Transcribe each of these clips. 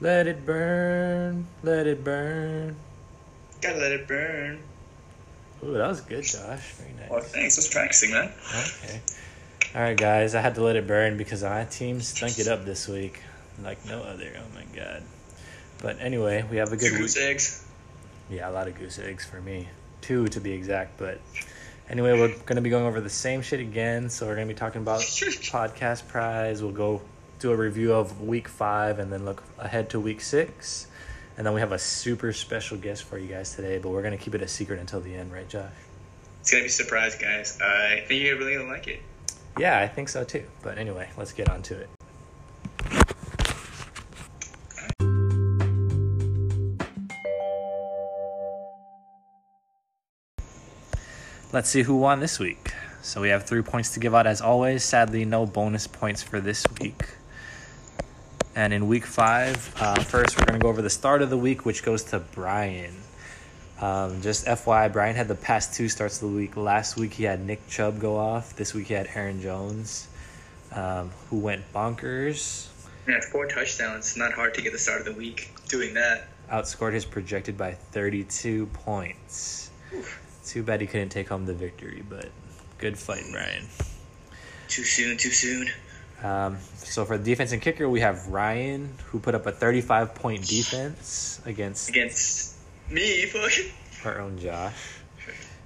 Let it burn, let it burn. Gotta let it burn. Ooh, that was good, Josh. Very nice. Well, thanks. Let's practicing that. Okay. All right, guys. I had to let it burn because our team stunk it up this week, like no other. Oh my god. But anyway, we have a good Two week. goose eggs. Yeah, a lot of goose eggs for me. Two to be exact. But anyway, we're gonna be going over the same shit again. So we're gonna be talking about podcast prize. We'll go do a review of week five and then look ahead to week six. And then we have a super special guest for you guys today, but we're gonna keep it a secret until the end, right, Josh? It's gonna be a surprise, guys. Uh, I think you're really gonna like it. Yeah, I think so too. But anyway, let's get on to it. Let's see who won this week. So we have three points to give out as always. Sadly, no bonus points for this week. And in week five, uh, first we're going to go over the start of the week, which goes to Brian. Um, just FYI, Brian had the past two starts of the week. Last week he had Nick Chubb go off. This week he had Aaron Jones, um, who went bonkers. Yeah, four touchdowns. Not hard to get the start of the week doing that. Outscored his projected by 32 points. Too bad he couldn't take home the victory, but good fight, Brian. Too soon, too soon. Um, so for the defense and kicker, we have Ryan, who put up a 35 point defense against Against me, fuck. our own Josh.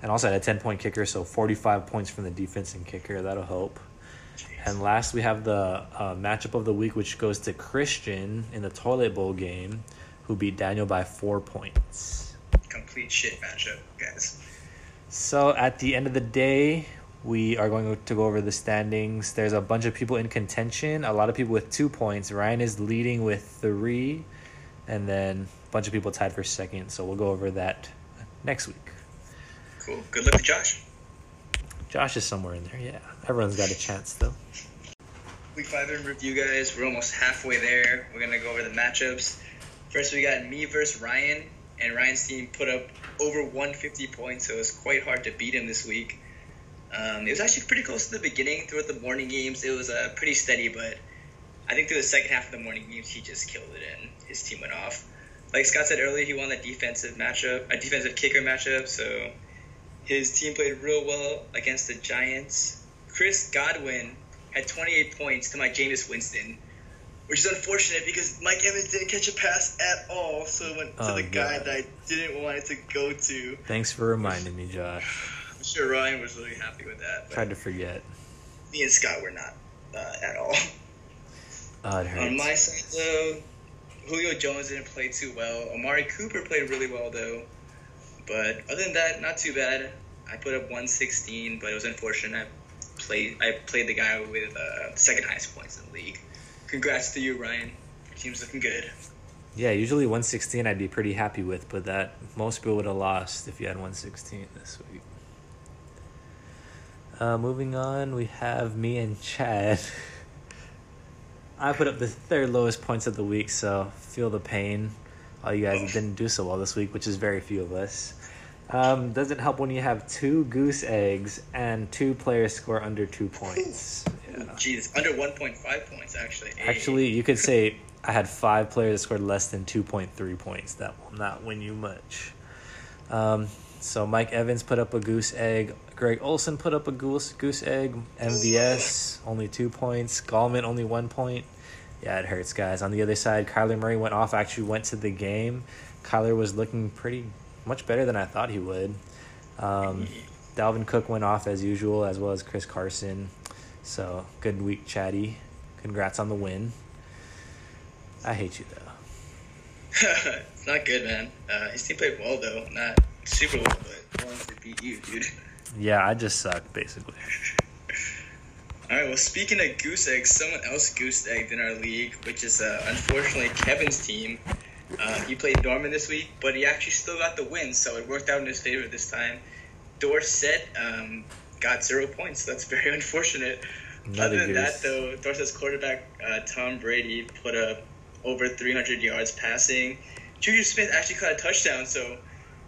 And also had a 10 point kicker, so 45 points from the defense and kicker. That'll help. And last, we have the uh, matchup of the week, which goes to Christian in the Toilet Bowl game, who beat Daniel by four points. Complete shit matchup, guys. So at the end of the day, we are going to go over the standings. There's a bunch of people in contention, a lot of people with two points. Ryan is leading with three, and then a bunch of people tied for second. So we'll go over that next week. Cool. Good luck to Josh. Josh is somewhere in there. Yeah, everyone's got a chance though. Week five in review, guys. We're almost halfway there. We're gonna go over the matchups. First, we got me versus Ryan, and Ryan's team put up over 150 points, so it was quite hard to beat him this week. Um, it was actually pretty close to the beginning. Throughout the morning games, it was uh, pretty steady, but I think through the second half of the morning games, he just killed it, and his team went off. Like Scott said earlier, he won the defensive matchup, a defensive kicker matchup, so his team played real well against the Giants. Chris Godwin had 28 points to my Jameis Winston, which is unfortunate because Mike Evans didn't catch a pass at all, so it went to Oh, the guy that I didn't want it to go to. Thanks for reminding me, Josh. Sure Ryan was really happy with that, Tried to forget. me and Scott were not uh, at all. It On my side, though, Julio Jones didn't play too well. Amari Cooper played really well, though. But other than that, not too bad. I put up 116, but it was unfortunate. I played I played the guy with uh, second highest points in the league. Congrats to you, Ryan. Your team's looking good. Yeah, usually 116 I'd be pretty happy with, but that most people would have lost if you had 116 this week. Uh, moving on, we have me and Chad. I put up the third lowest points of the week, so feel the pain. All you guys didn't do so well this week, which is very few of us. Um, doesn't help when you have two goose eggs and two players score under two points. Yeah. Jeez, under 1.5 points, actually. Actually, you could say I had five players that scored less than 2.3 points. That will not win you much. Um, so Mike Evans put up a goose egg. Greg Olsen put up a goose goose egg. MVS only two points. Gallman only one point. Yeah, it hurts, guys. On the other side, Kyler Murray went off. Actually, went to the game. Kyler was looking pretty much better than I thought he would. Um, Dalvin Cook went off as usual, as well as Chris Carson. So good week, Chatty. Congrats on the win. I hate you though. it's not good, man. Uh, his team played well, though. Not super well, but wanted to beat you, dude. Yeah, I just suck basically. All right. Well, speaking of goose eggs, someone else goose egged in our league, which is uh, unfortunately Kevin's team. Uh, he played Norman this week, but he actually still got the win, so it worked out in his favor this time. Dorset um, got zero points. So that's very unfortunate. Another Other than goose. that, though, Dorset's quarterback uh, Tom Brady put up over 300 yards passing. Juju Smith actually caught a touchdown, so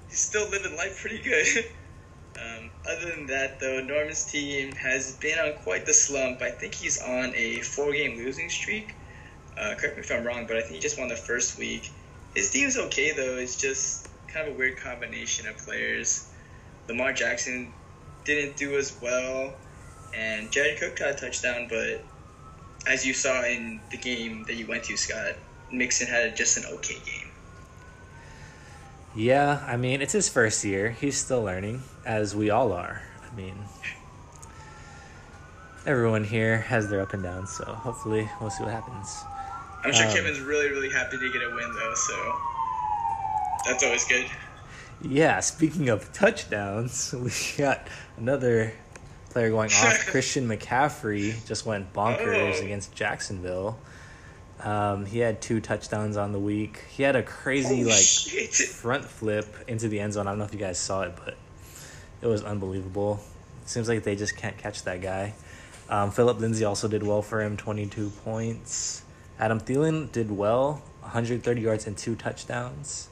he's still living life pretty good. um, other than that, though, Norman's team has been on quite the slump. I think he's on a four-game losing streak. Uh, correct me if I'm wrong, but I think he just won the first week. His team's okay though. It's just kind of a weird combination of players. Lamar Jackson didn't do as well, and Jared Cook got a touchdown, but as you saw in the game that you went to, Scott, Mixon had just an okay game. Yeah, I mean, it's his first year. He's still learning, as we all are. I mean, everyone here has their up and downs, so hopefully we'll see what happens. I'm sure um, Kevin's really, really happy to get a win, though, so that's always good. Yeah, speaking of touchdowns, we got another player going off. Christian McCaffrey just went bonkers oh. against Jacksonville. Um, he had two touchdowns on the week. He had a crazy oh, like shit. front flip into the end zone. I don't know if you guys saw it, but it was unbelievable. It seems like they just can't catch that guy. Um, Phillip Lindsay also did well for him, 22 points. Adam Thielen did well, 130 yards and two touchdowns.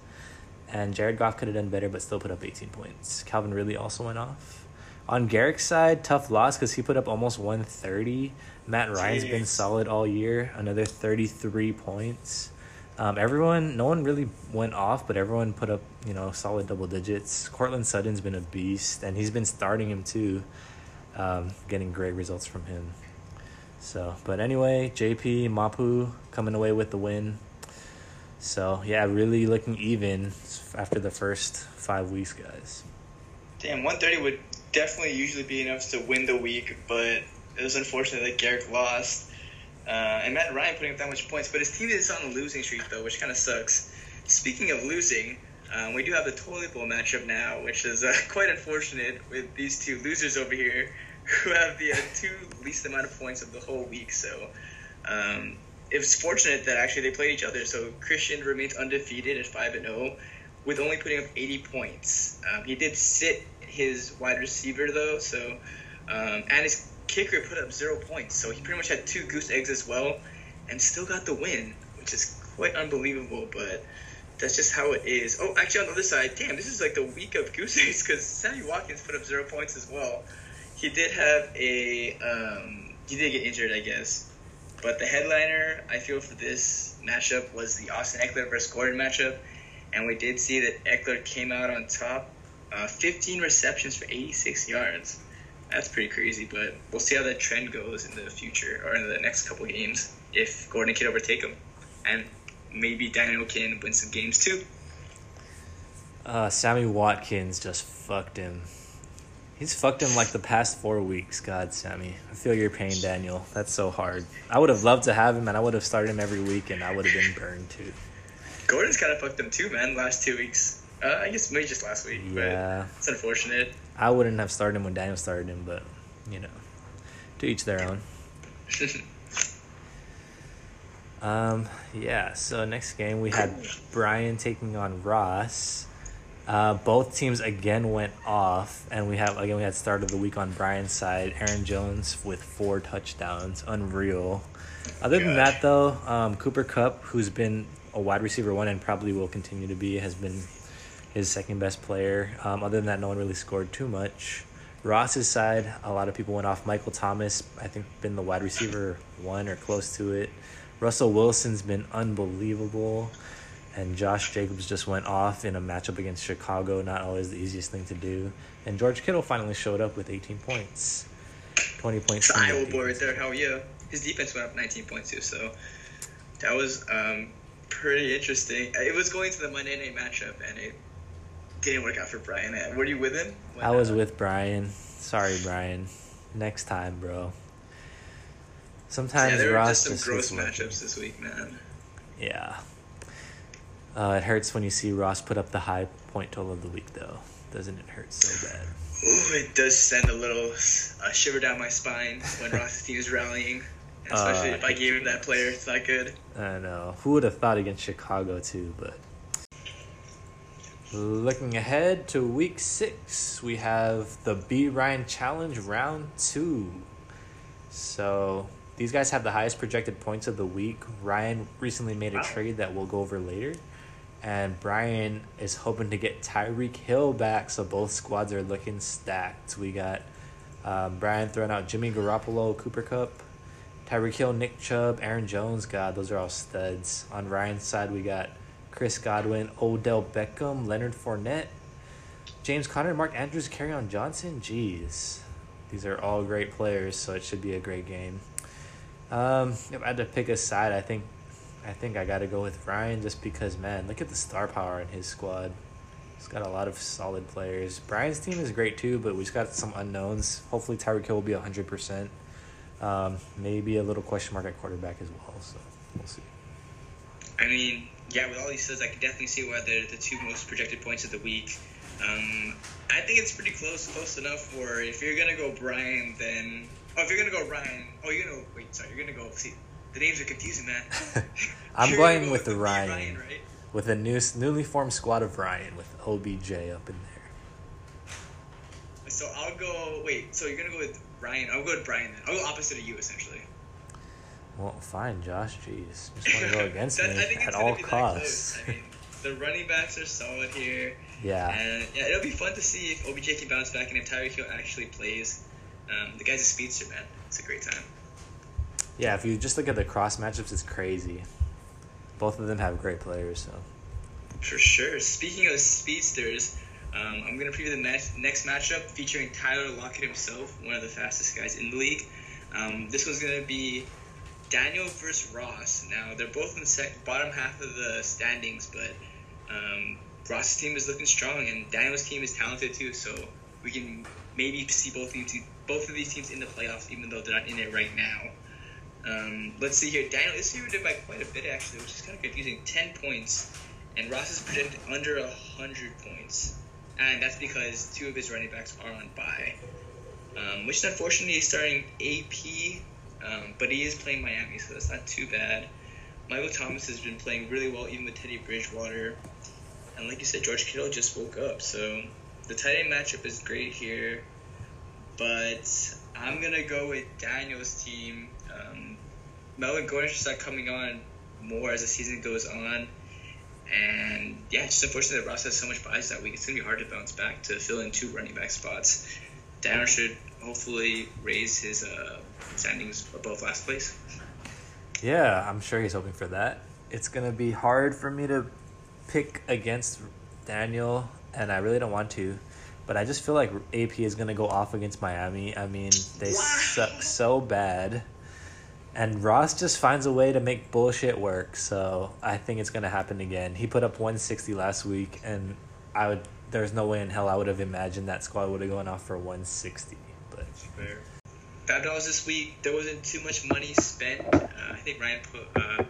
And Jared Goff could have done better, but still put up 18 points. Calvin Ridley also went off. On Garrick's side, tough loss because he put up almost 130. Matt Ryan's Jeez. been solid all year, another 33 points. Um, everyone, no one really went off, but everyone put up, you know, solid double digits. Courtland Sutton's been a beast, and he's been starting him too, um, getting great results from him. So, but anyway, JP Mapu coming away with the win. So yeah, really looking even after the first five weeks, guys. Damn, 130 would definitely usually be enough to win the week, but it was unfortunate that Garrick lost. Uh, and Matt Ryan putting up that much points, but his team is on a losing streak though, which kind of sucks. Speaking of losing, um, we do have the Toilet Bowl matchup now, which is uh, quite unfortunate with these two losers over here who have the uh, two least amount of points of the whole week. So um, it was fortunate that actually they played each other. So Christian remains undefeated at five and zero, oh, with only putting up eighty points. Um, he did sit his wide receiver though, so um, and his kicker put up zero points. So he pretty much had two goose eggs as well, and still got the win, which is quite unbelievable. But that's just how it is. Oh, actually, on the other side, damn, this is like the week of goose eggs because Sammy Watkins put up zero points as well he did have a um, he did get injured, I guess. But the headliner, I feel, for this matchup was the Austin Ekeler versus Gordon matchup, and we did see that Eckler came out on top, uh, 15 receptions for 86 yards. That's pretty crazy, but we'll see how that trend goes in the future or in the next couple games if Gordon can overtake him, and maybe Daniel can win some games too. Uh, Sammy Watkins just fucked him. He's fucked him like the past four weeks. God, Sammy. I feel your pain, Daniel. That's so hard. I would have loved to have him, and I would have started him every week, and I would have been burned too. Gordon's kind of fucked him too, man. Last two weeks. Uh, I guess maybe just last week. Yeah. it's unfortunate. I wouldn't have started him when Daniel started him, but you know, to each their own. um. Yeah. So next game we had Brian taking on Ross. Uh, both teams again went off, and we have again we had start of the week on Brian's side. Aaron Jones with four touchdowns, unreal. Other than that, though, um, Cooper Kupp, who's been a wide receiver one and probably will continue to be, has been his second best player. Um, other than that, no one really scored too much. Ross's side, a lot of people went off. Michael Thomas, I think, been the wide receiver one or close to it. Russell Wilson's been unbelievable and Josh Jacobs just went off in a matchup against Chicago, not always the easiest thing to do. And George Kittle finally showed up with 18 points. 20 points. It's Iowa boy right there. Hell yeah. His defense went up 19 points too, so that was um, pretty interesting. It was going to the Monday night matchup, and it didn't work out for Brian. Uh, were you with him? When, I was uh, with Brian. Sorry, Brian. Next time, bro. Sometimes yeah, there were Ross just some gross matchups this week, man. Yeah. Uh, it hurts when you see Ross put up the high point total of the week, though. Doesn't it hurt so bad? Ooh, it does send a little uh, shiver down my spine when Ross's team is rallying. Especially uh, if I gave him that player, it's not good. I know. Who would have thought against Chicago, too, but. Looking ahead to week six, we have the B Ryan Challenge round two. So these guys have the highest projected points of the week. Ryan recently made a trade that we'll go over later and Brian is hoping to get Tyreek Hill back, so both squads are looking stacked. We got um, Brian throwing out Jimmy Garoppolo, Cooper Kupp, Tyreek Hill, Nick Chubb, Aaron Jones. God, those are all studs. On Ryan's side, we got Chris Godwin, Odell Beckham, Leonard Fournette, James Conner, Mark Andrews, on Johnson. Jeez, these are all great players, so it should be a great game. Um, if I had to pick a side, I think, I think I got to go with Ryan just because man, look at the star power in his squad. He's got a lot of solid players. Brian's team is great too, but we just got some unknowns. Hopefully, Tyreek Hill will be hundred percent. Um, maybe a little question mark at quarterback as well. So we'll see. I mean, yeah, with all these studs, I can definitely see why they're the two most projected points of the week. Um, I think it's pretty close, close enough. Where if you're gonna go Brian, then oh, if you're gonna go Ryan, oh, you're gonna wait. Sorry, you're gonna go. See, the names are confusing, man. I'm going go with, the Ryan, Ryan right? with a new newly formed squad of Ryan with OBJ up in there. So I'll go. Wait, so you're gonna go with Ryan? I'll go with Brian then. I'll go opposite of you essentially. Well, fine, Josh. Jeez, just want to go against that, me at all costs. I mean, the running backs are solid here. Yeah. And yeah, it'll be fun to see if OBJ can bounce back and if Tyreek Hill actually plays. Um, the guy's a speedster, man. It's a great time. Yeah, if you just look at the cross matchups, it's crazy. Both of them have great players, so. For sure. Speaking of speedsters, um, I'm going to preview the next, next matchup featuring Tyler Lockett himself, one of the fastest guys in the league. Um, this one's going to be Daniel versus Ross. Now, they're both in the sec- bottom half of the standings, but um, Ross's team is looking strong, and Daniel's team is talented too, so we can maybe see both of these, both of these teams in the playoffs, even though they're not in it right now. Um, let's see here. Daniel is did by quite a bit, actually, which is kind of confusing. 10 points, and Ross is projected under 100 points and that's because two of his running backs are on bye. Um, which unfortunately is starting AP, um, but he is playing Miami, so that's not too bad. Michael Thomas has been playing really well, even with Teddy Bridgewater. And like you said, George Kittle just woke up, so the tight end matchup is great here. But I'm gonna go with Daniel's team. Um, Melvin Gordon should start coming on more as the season goes on. And yeah, just unfortunate that Ross has so much bias that week. It's to be hard to bounce back to fill in two running back spots. Daniel should hopefully raise his uh, standings above last place. Yeah, I'm sure he's hoping for that. It's going to be hard for me to pick against Daniel, and I really don't want to. But I just feel like AP is going to go off against Miami. I mean, they wow. suck so bad and Ross just finds a way to make bullshit work. So I think it's gonna happen again. He put up 160 last week, and I would. There's no way in hell I would have imagined that squad would have gone off for 160. But fair. Five dollars this week. There wasn't too much money spent. Uh, I think Ryan put, uh,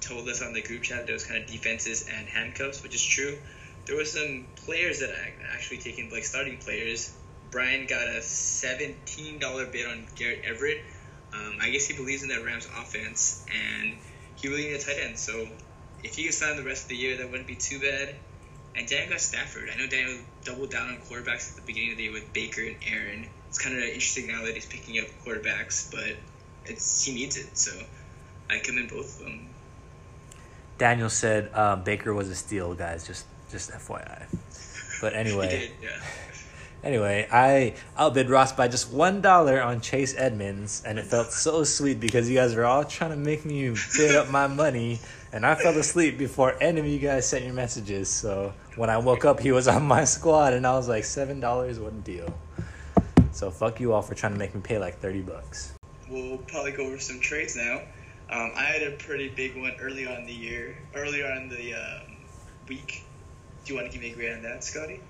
told us on the group chat there was kind of defenses and handcuffs, which is true. There were some players that actually taken like starting players. Brian got a seventeen dollar bid on Gerald Everett um, I guess he believes in that Rams offense, and he really needs a tight end. So if he can sign the rest of the year, that wouldn't be too bad. And Daniel got Stafford. I know Daniel doubled down on quarterbacks at the beginning of the year with Baker and Aaron. It's kind of interesting now that he's picking up quarterbacks, but it's he needs it. So I commend both of them. Daniel said uh, Baker was a steal, guys. Just just FYI. But anyway. did, yeah. Anyway, I outbid Ross by just one dollar on Chase Edmonds, and it felt so sweet because you guys were all trying to make me bid up my money, and I fell asleep before any of you guys sent your messages. So when I woke up, he was on my squad, and I was like, seven dollars, what a deal! So fuck you all for trying to make me pay like thirty bucks. We'll probably go over some trades now. Um, I had a pretty big one early on the year, earlier on the um, week. Do you want to give me a grade on that, Scotty?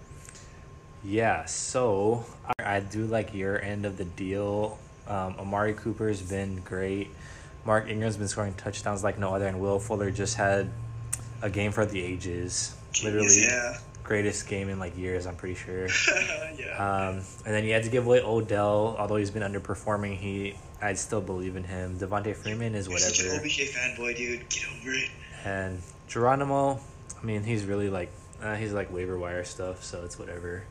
Yeah, so I, I do like your end of the deal. Um, Amari Cooper's been great. Mark Ingram's been scoring touchdowns like no other, and Will Fuller just had a game for the ages. Jeez, Literally, yeah. Greatest game in like years. I'm pretty sure. yeah. Um, and then you had to give away Odell, although he's been underperforming. He, I still believe in him. Devonta Freeman is whatever. You're such an OBJ fanboy, dude. Get over it. And Geronimo, I mean, he's really like, uh, he's like waiver wire stuff, so it's whatever.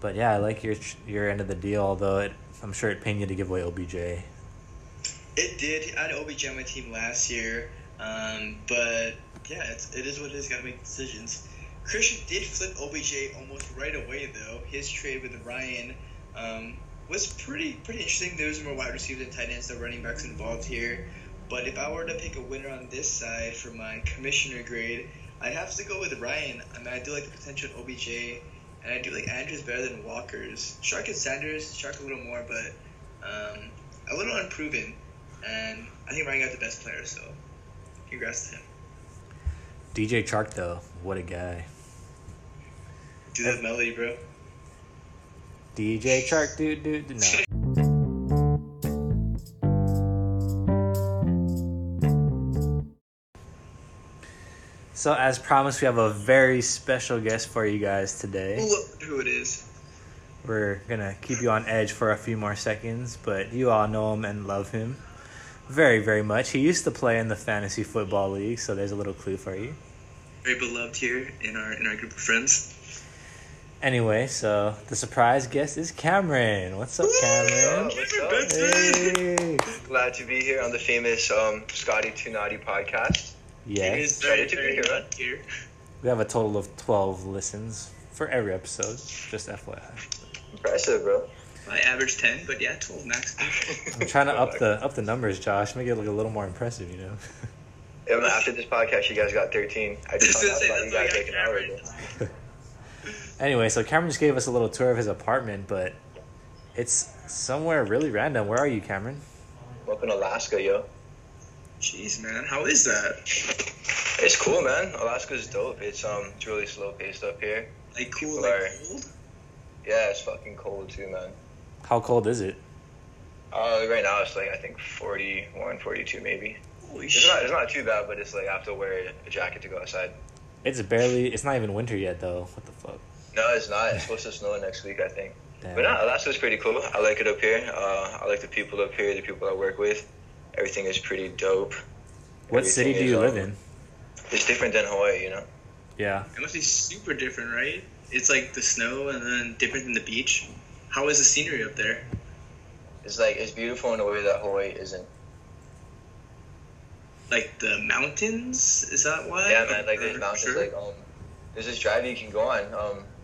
But yeah, I like your your end of the deal. Although it, I'm sure it pained you to give away OBJ. It did. I had OBJ on my team last year, um, but yeah, it's, it is what it is. Got to make decisions. Christian did flip OBJ almost right away though. His trade with Ryan, um, was pretty pretty interesting. There was more wide receivers and tight ends, the running backs involved here. But if I were to pick a winner on this side for my commissioner grade, I'd have to go with Ryan. I mean, I do like the potential of OBJ, and I do like Andrews better than Walker's. Chark and Sanders, Chark a little more, but um, a little unproven. And I think Ryan got the best player, so congrats to him. DJ Chark though, what a guy. Do that melody, bro. DJ Chark, dude, dude, no. So, as promised, we have a very special guest for you guys today. Who, who it is? We're gonna keep you on edge for a few more seconds, but you all know him and love him very, very much. He used to play in the fantasy football league, so there's a little clue for you. Very beloved here in our in our group of friends. Anyway, so the surprise guest is Cameron. What's up, Cameron? What's up? Hey. Glad to be here on the famous um, Scotty Too Naughty podcast. Yes, Excited to be here, man. here. we have a total of 12 listens for every episode, just FYI. Impressive, bro. I average ten, but yeah, twelve max. I'm trying to up the up the numbers, Josh, make it look a little more impressive, you know. Yeah, after this podcast, you guys got 13. I just That's found out about you guys what like an I hour ago. Anyway, so Cameron just gave us a little tour of his apartment, but it's somewhere really random. Where are you, Cameron? I'm up in Alaska, yo. Jeez, man, how is that? It's cool, man. Alaska's dope. It's um, it's really slow paced up here. Like cool, People like are- cold. Yeah, it's fucking cold too, man. How cold is it? Uh, right now it's like I think 41, 42 maybe. Holy It's not, it's not too bad, but it's like I have to wear a jacket to go outside. It's barely. It's not even winter yet, though. What the fuck? No, it's not. It's supposed to snow next week, I think. Damn. But no, Alaska's pretty cool. I like it up here. Uh, I like the people up here, the people I work with. Everything is pretty dope. what everything city do is, you um, live in? It's different than Hawaii, you know. Yeah. It must be super different, right? It's like the snow and then different than the beach. How is the scenery up there? It's like it's beautiful in a way that Hawaii isn't. Like the mountains? Is that why? Yeah, man. Like there's mountains. sure. Like um, there's this drive you can go on. Um, but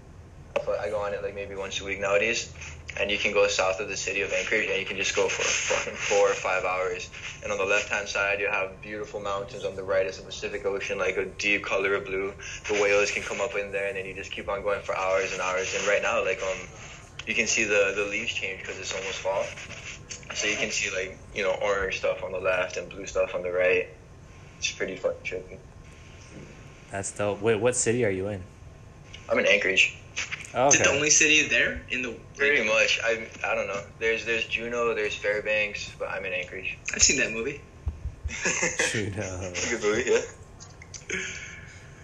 I go on it like maybe once a week nowadays, and you can go south of the city of Anchorage, and you can just go for fucking four or five hours. And on the left hand side, you have beautiful mountains. On the right is the Pacific Ocean, like a deep color of blue. The whales can come up in there, and then you just keep on going for hours and hours. And right now, like um, you can see the the leaves change because it's almost fall. So you can see like you know orange stuff on the left and blue stuff on the right. It's pretty fucking trippy. That's dope. Wait, what city are you in? I'm in Anchorage. Oh, Is it the only city there in the? Pretty much. I I don't know. There's there's Juneau, there's Fairbanks, but I'm in Anchorage. I've seen that movie. Juneau. A good movie, yeah.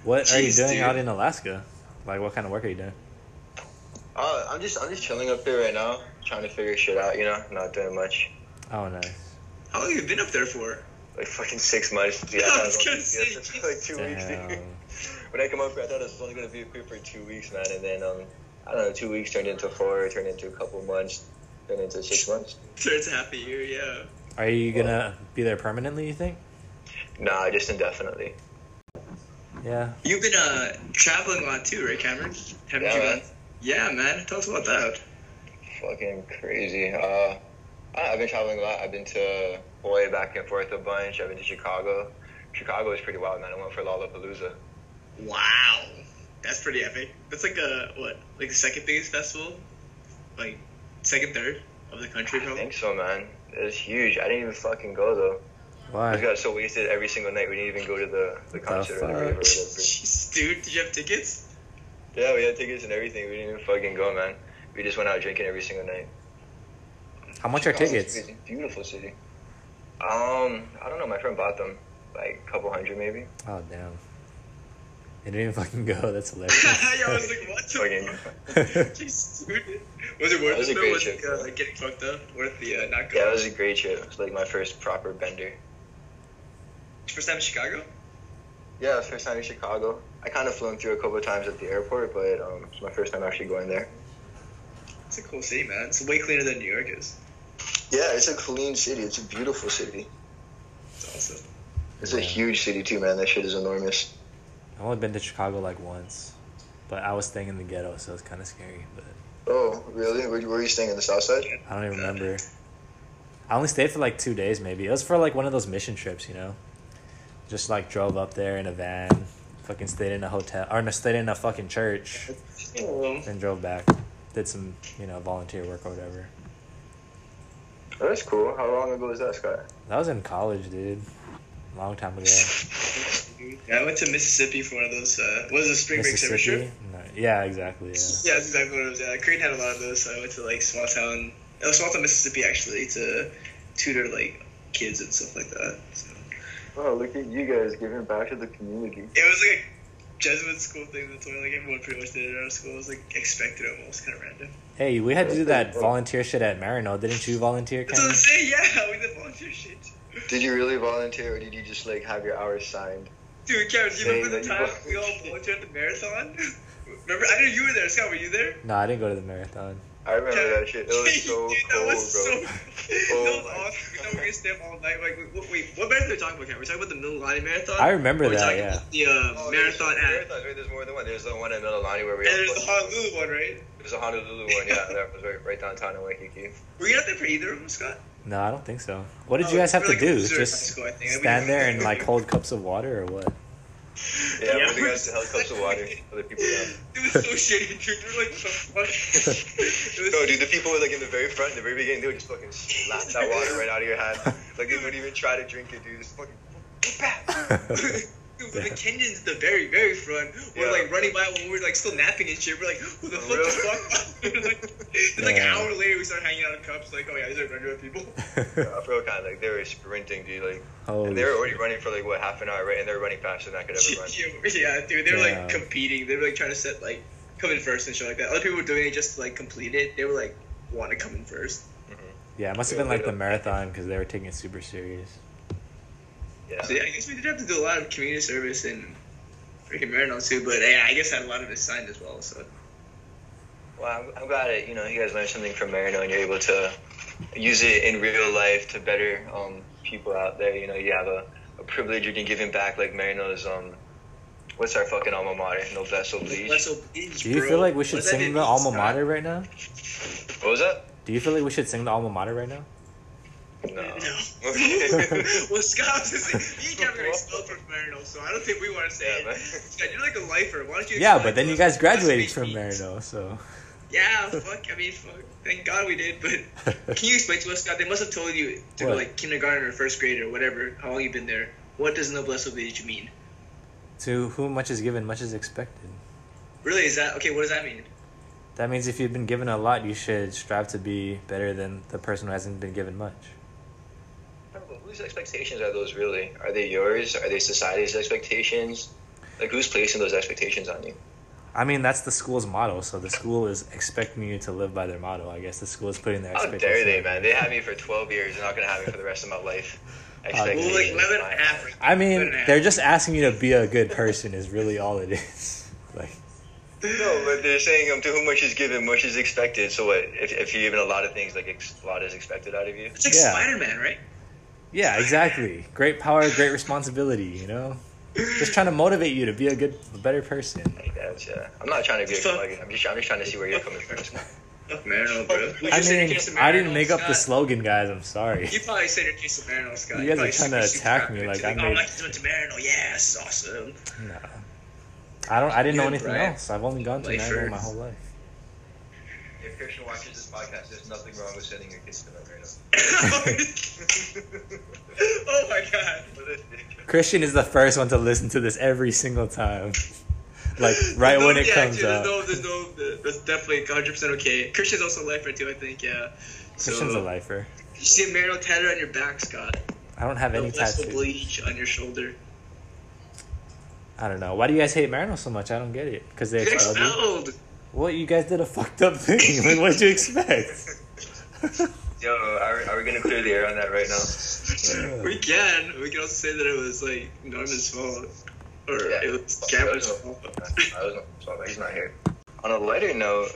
What are you doing dude. out in Alaska? Like, what kind of work are you doing? Uh, I'm just I'm just chilling up here right now, trying to figure shit out. You know, not doing much. Oh, nice. How long have you been up there for? Like fucking six months. Yeah, I I was gonna it say, yeah, like two weeks. Damn. Dude. When I come up here, I thought it was only gonna be up here for two weeks, man, and then um, I don't know, two weeks turned into four, turned into a couple months, turned into six months. Turns half a year, yeah. Are you gonna be there permanently? You think? Nah, just indefinitely. Yeah. You've been uh traveling a lot too, right, Cameron? Haven't Yeah, you man. Yeah, man. Tell us about that. Fucking crazy. Uh, I- I've been traveling a lot. I've been to Hawaii back and forth a bunch. I've been to Chicago. Chicago is pretty wild, man. I went for Lollapalooza. Wow, that's pretty epic. That's like a what? Like the second biggest festival? Like second, third of the country, I probably. think so, man. It was huge. I didn't even fucking go though. I just Why? got so wasted every single night. We didn't even go to the the concert or the fuck? rave or whatever. Jeez, dude, did you have tickets? Yeah, we had tickets and everything. We didn't even fucking go, man. We just went out drinking every single night. How much are Chicago's tickets? crazy. Beautiful city. Um, I don't know. My friend bought them, like a couple hundred maybe. Oh damn. They didn't even fucking go. That's hilarious. yeah, I was like, what the Fucking. Jeez, dude. Was it worth That was it a though? great Was trip, it uh, like getting fucked up? Worth the uh, not Yeah, going? it was a great trip. It was like my first proper bender. First time in Chicago? Yeah, first time in Chicago. I kind of flown through a couple of times at the airport, but um, it's my first time actually going there. It's a cool city, man. It's way cleaner than New York is. Yeah, it's a clean city. It's a beautiful city. It's awesome. It's a huge city too, man. That shit is enormous. I've only been to Chicago like once, but I was staying in the ghetto, so it's kind of scary. But Oh, really? Were, were you staying in the south side? I don't even remember. I only stayed for like two days, maybe. It was for like one of those mission trips, you know. Just like drove up there in a van, fucking stayed in a hotel, or no, stayed in a fucking church, then drove back. Did some, you know, volunteer work or whatever. That's cool. How long ago was that, Scott? That was in college, dude. Long time ago. Yeah, I went to Mississippi for one of those. Uh, what was it, spring break summer trip? No, yeah, exactly. Yeah. Yeah, that's exactly what it was. Yeah, Crane had a lot of those, so I went to like small town, oh, small town Mississippi actually to tutor like kids and stuff like that. So Oh, look at you guys giving back to the community. it was like a Jesuit school thing. That's why like everyone pretty much did it at our school. It was like expected almost, kind of random. Hey, we had to do that volunteer shit at Marino. Didn't you volunteer, That's what I'm saying. Yeah, we did volunteer shit. Did you really volunteer, or did you just like have your hours signed? Dude, Kevin, do you remember the time we all volunteered at the marathon? remember? I know you were there. Scott, were you there? No, I didn't go to the marathon. I remember that shit. It was so Dude, that cold, was bro. so. Oh that was awesome. We thought we were gonna stay up all night. Like, wait, wait what marathon are we talking about? Ken? We're talking about the Mililani Marathon. I remember we're that, talking yeah. about The uh, Oh, marathon two at. marathons, right? There's more than one. There's the one in Mililani where we And all there's the Honolulu one, right? There's a Honolulu one, yeah, that was right, right downtown in Waikiki. Were you out there for either of them, Scott? No, I don't think so. What did Oh, you guys have we're to like do? observers in high Just school, I think. We stand there and like hold cups of water or what? Yeah, Yeah, but the we're guys held cups of water. Other people down. It was so shitty, dude. They were like, the fuck? No, dude, the people were like in the very front, in the very beginning, they would just fucking slap that water right out of your hand. Like they wouldn't even try to drink it, dude. Just fucking. Dude, but the Kenyans at the very, very front were Yeah. like running by when we were like still napping and shit. We're like, who the For fuck the fuck? It's like, it's like an hour later we started hanging out in cups. Like, oh yeah, these are regular people. I feel kind of like they were sprinting, dude. Like, Holy and they were already shit. running for like what half an hour, right? And they're running faster than I could ever run. yeah, dude, they were Yeah. like competing. They were like trying to set like come in first and shit like that. Other people were doing it just to like complete it. They were like want to come in first. Mm-hmm. Yeah, it must have been like the marathon because they were taking it super serious. Yeah. So yeah, I guess we did have to do a lot of community service and freaking Marino too. But yeah, I guess I had a lot of it signed as well. So Well, I'm, I'm glad that you know you guys learned something from Marino and you're able to use it in real life to better um, people out there. You know, you have a, a privilege you can give him back like Marino's. Um, what's our fucking alma mater? No oblige. Let's oblige, Do you bro. feel like we should does sing the alma mater right now? What was that? Do you feel like we should sing the alma mater right now? No. No. Okay. well, Scott was just saying, you guys are expelled from Marino, so I don't think we want to say Yeah, it. Scott, you're like a lifer. Why don't you? Yeah, but then you guys graduated from means? Marino, so. Yeah, fuck. I mean, fuck. Thank God we did. But can you explain to us, Scott? They must have told you to go What? like kindergarten or first grade or whatever. How long you been there? What does noblesse oblige mean? To whom much is given, much is expected. Really? Is that okay? What does that mean? That means if you've been given a lot, you should strive to be better than the person who hasn't been given much. Whose expectations are those really? Are they yours? Are they society's expectations? Like who's placing those expectations on you? I mean, that's the school's motto, so the school is expecting you to live by their motto. I guess the school is putting their How expectations. dare they, man? They had me for 12 years. They're not gonna have me for the rest of my life. Uh, Well, like Expectations. 11 and a half. right? I mean, and they're just asking you to be a good person. Is really all it is. Like, No, but they're saying um, to whom much is given, much is expected. So what? If, if you're given a lot of things, like ex- a lot is expected out of you. It's like Yeah. Spider Man, right? Yeah, exactly. Great power, great responsibility. You know, just trying to motivate you to be a good, a better person. I guess, yeah. I'm not trying to be a Fuck. plug. I'm just, I'm just trying to see where you're coming from. Fuck Marino, bro. We I mean, your case of I didn't Marino, make up the slogan, guys. I'm sorry. You probably said it case of Marino, Scott. You guys are trying to attack me of it. like You're I oh, made- my kids went to Marino. Yes, awesome. No. I don't. I didn't know anything right. else. I've only gone to Lifer. Marino my whole life. If Christian watches this podcast, there's nothing wrong with sending your kids to Marino. oh my god. Christian is the first one to listen to this every single time. Like right no when it comes reaction, out. There's no, there's no, that's definitely 100 percent okay. Christian's also a lifer too, I think. Yeah. So, Christian's a lifer. You see a Marino tattoo on your back, Scott. I don't have any Noblesse tattoos. oblige on your shoulder. I don't know. Why do you guys hate Marino so much? I don't get it. Because they Get expelled you. expelled. What you guys did a fucked up thing. Like what did you expect? Yo, are, are we gonna clear the air on that right now? We can. We can also say that it was like Norman's fault, or Yeah. it was Cameron's I was not, he's not here. On a lighter note,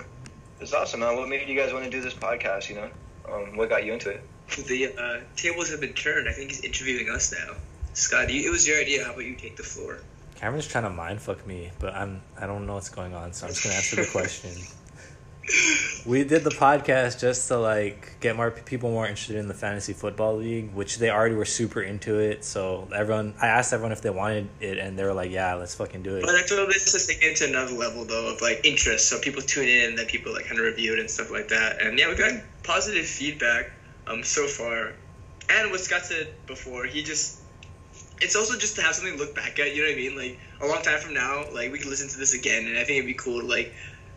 it's awesome, man. What made you guys want to do this podcast? You know, um, what got you into it? The uh, tables have been turned. I think he's interviewing us now. Scott, you, it was your idea. How about you take the floor? Cameron's trying to mind fuck me, but I'm I don't know what's going on, so I'm just gonna answer the question. we did the podcast just to like get more people more interested in the fantasy football league, which they already were super into it. So everyone, I asked everyone if they wanted it, and they were like, "Yeah, let's fucking do it." But that's what this is taking it to another level though of like interest. So people tune in, and then people like kind of review it and stuff like that. And yeah, we got positive feedback um so far. And what Scott said before, he just it's also just to have something to look back at. You know what I mean? Like a long time from now, like we can listen to this again, and I think it'd be cool to like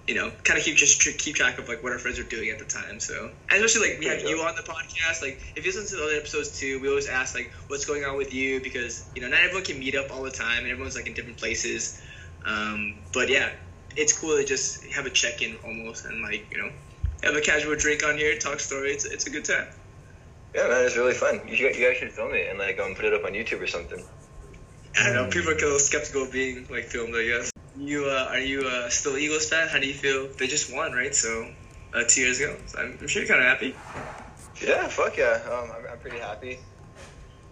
you know, kind of keep just tr- keep track of like what our friends are doing at the time. So, and especially like we have you on the podcast. Like, if you listen to the other episodes too, we always ask like what's going on with you because you know not everyone can meet up all the time, and everyone's like in different places. Um, but yeah, it's cool to just have a check in almost and like you know have a casual drink on here, talk story. It's it's a good time. Yeah, man, it's really fun. You, you guys should film it and like um put it up on YouTube or something. I know people are a little skeptical of being like filmed. I guess. You uh, are you uh, still Eagles fan? How do you feel? They just won, right? So uh, two years ago. So I'm, I'm sure you're kind of happy. Yeah, fuck yeah. Um, I'm, I'm pretty happy.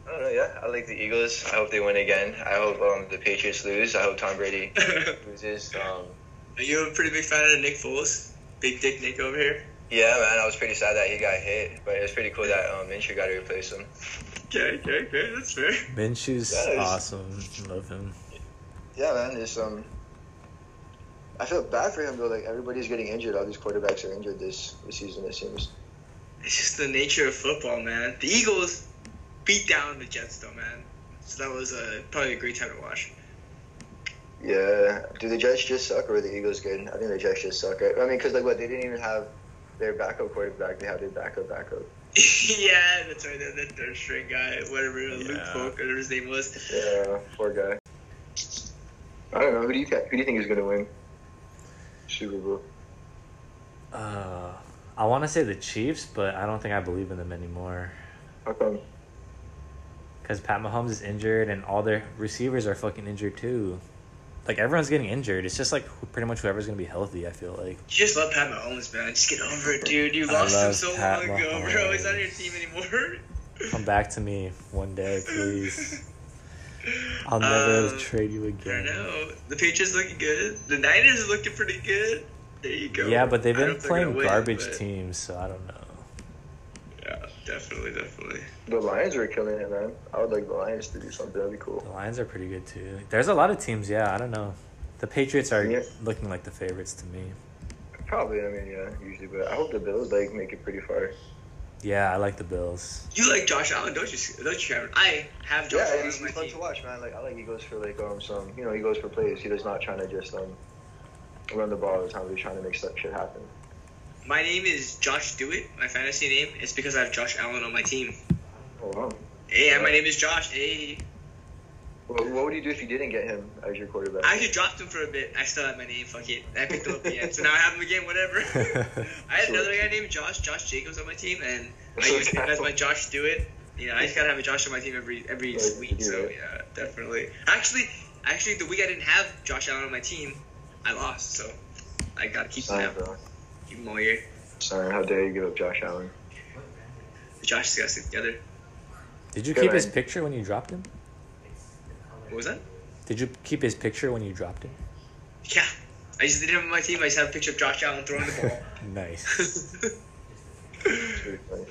I don't know. Yeah, I like the Eagles. I hope they win again. I hope um, the Patriots lose. I hope Tom Brady loses. Um, are you a pretty big fan of Nick Foles? Big Dick Nick over here. Yeah, man. I was pretty sad that he got hit, but it was pretty cool that um, Minshew got to replace him. Okay, okay, okay. That's fair. Minshew's Yeah, awesome. Love him. Yeah, man. It's um. I feel bad for him though. Like everybody's getting injured. All these quarterbacks are injured this this season. It seems. It's just the nature of football, man. The Eagles beat down the Jets, though, man. So that was uh, probably a great time to watch. Yeah. Do the Jets just suck, or are the Eagles good? I think the Jets just suck. Right? I mean, because like what they didn't even have their backup quarterback. They have their backup backup. yeah, that's right. That, that third string guy, whatever Luke Yeah. Falk, whatever his name was. Yeah, poor guy. I don't know. Who do you who do you think is gonna win Super Bowl? Uh, I want to say the Chiefs, but I don't think I believe in them anymore. How come? Because Pat Mahomes is injured, and all their receivers are fucking injured too. Like everyone's getting injured. It's just like pretty much whoever's gonna be healthy. I feel like. You just love Pat Mahomes, man. Just get over it, dude. You lost him so Pat long ago, bro. He's not on your team anymore. Come back to me one day, please. I'll never Um, trade you again. don't know. The Patriots looking good. The Niners are looking pretty good. There you go. Yeah, but they've been playing win, garbage but- teams, so I don't know. Yeah, definitely, definitely. The Lions are killing it, man. I would like the Lions to do something. That'd be cool. The. Lions are pretty good too. There's a lot of teams. Yeah, I don't know. The Patriots are Yeah. looking like the favorites to me. Probably. I mean, yeah, usually, but I hope the Bills like make it pretty far. Yeah, I like the Bills. You like Josh Allen, don't you? Don't you, Cameron? I have Josh yeah, Allen he's, he's fun team. to watch, man. Like I like he goes for like um some you know he goes for plays. He does not trying to just um run the ball all the time. He's trying to make stuff shit happen. My name is Josh Do It. My fantasy name is because I have Josh Allen on my team. Oh wow. Hey, and my name is Josh. Hey, What, what would you do if you didn't get him as your quarterback? I actually dropped him for a bit. I still have my name. Fuck it. I picked him up again, so now I have him again. Whatever. I had another guy named Josh, Josh Jacobs on my team, and I used him as my Josh Do It. You know, I just gotta have a Josh on my team every every Right, week. So yeah. yeah, definitely. Actually, actually, the week I didn't have Josh Allen on my team, I lost. So I gotta keep him Sorry, now. Keep him all year. Sorry, how dare you give up Josh Allen? Josh has got to stick together. Did you Good keep his picture when you dropped him? What was that? Did you keep his picture when you dropped him? Yeah. I just didn't have him on my team. I just have a picture of Josh Allen throwing the ball. Nice. It's really funny.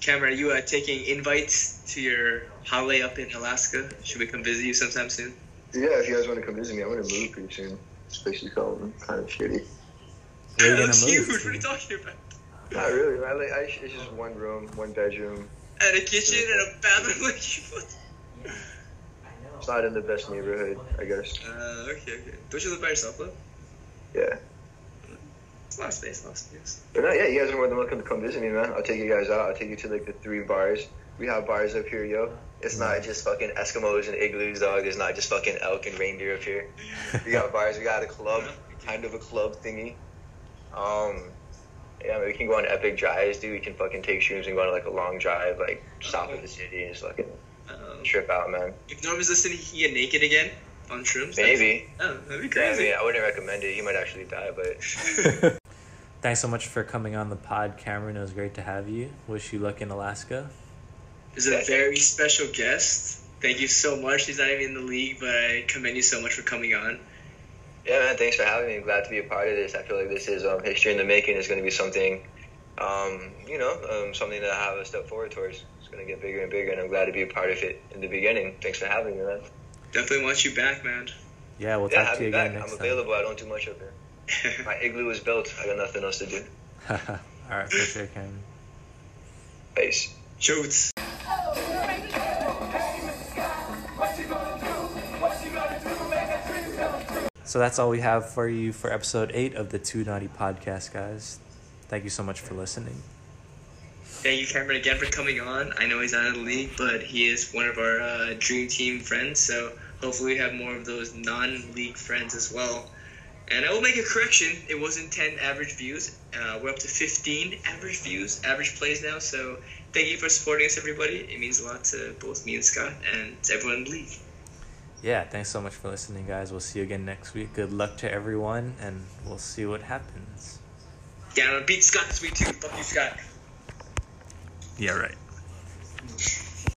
Cameron, are you uh, taking invites to your holiday up in Alaska? Should we come visit you sometime soon? Yeah, if you guys want to come visit me, I'm gonna move pretty soon. This place is going kind of shitty. Where you gonna That's move huge. to? What are you talking about? Not really. man. Like. I, it's just one room, one bedroom. And a kitchen and a bathroom. Like what? It's not in the best neighborhood, I guess. Uh, okay, okay. Don't you live by yourself though? Yeah. It's a lot of space, a lot of space. But no, yeah, you guys are more than welcome to come visit me, man. I'll take you guys out. I'll take you to like the three bars. We have bars up here, yo. It's not just fucking Eskimos and igloos, dog. It's not just fucking elk and reindeer up here. We got bars. We got a club, kind of a club thingy. Um, yeah, man, we can go on epic drives, dude. We can fucking take shrooms and go on like a long drive, like south of the city, and just fucking Um, trip out, man. if Norman's listening, he can get naked again on shrooms. Maybe. Oh, that'd be Yeah, I crazy. mean, I wouldn't recommend it. He might actually die, but Thanks so much for coming on the pod, Cameron. It was great to have you. Wish you luck in Alaska. is a very special guest. Thank you so much. He's not even in the league, but I commend you so much for coming on. Yeah, man. Thanks for having me. I'm glad to be a part of this. I feel like this is um, history in the making. It's going to be something, um, you know, um, something that I have a step forward towards. It's going to get bigger and bigger, and I'm glad to be a part of it in the beginning. Thanks for having me, man. Definitely want you back, man. Yeah, we'll yeah, talk have to you me again back. next I'm time. available. I don't do much up here. My igloo is built. I got nothing else to do. All right, for sure, Cameron. Peace. Shoots. So that's all we have for you for episode eight of the Two Naughty Podcast, guys. Thank you so much for listening. Thank you, Cameron, again for coming on. I know he's out of the league, but he is one of our uh, dream team friends. So hopefully we have more of those non-league friends as well. And I will make a correction. It wasn't 10 average views. Uh, we're up to 15 average views, average plays now. So thank you for supporting us, everybody. It means a lot to both me and Scott and everyone in the league. Yeah, thanks so much for listening, guys. We'll see you again next week. Good luck to everyone, and we'll see what happens. Yeah, I'm gonna beat Scott this week too. Fuck you, Scott. Yeah, right. Mm.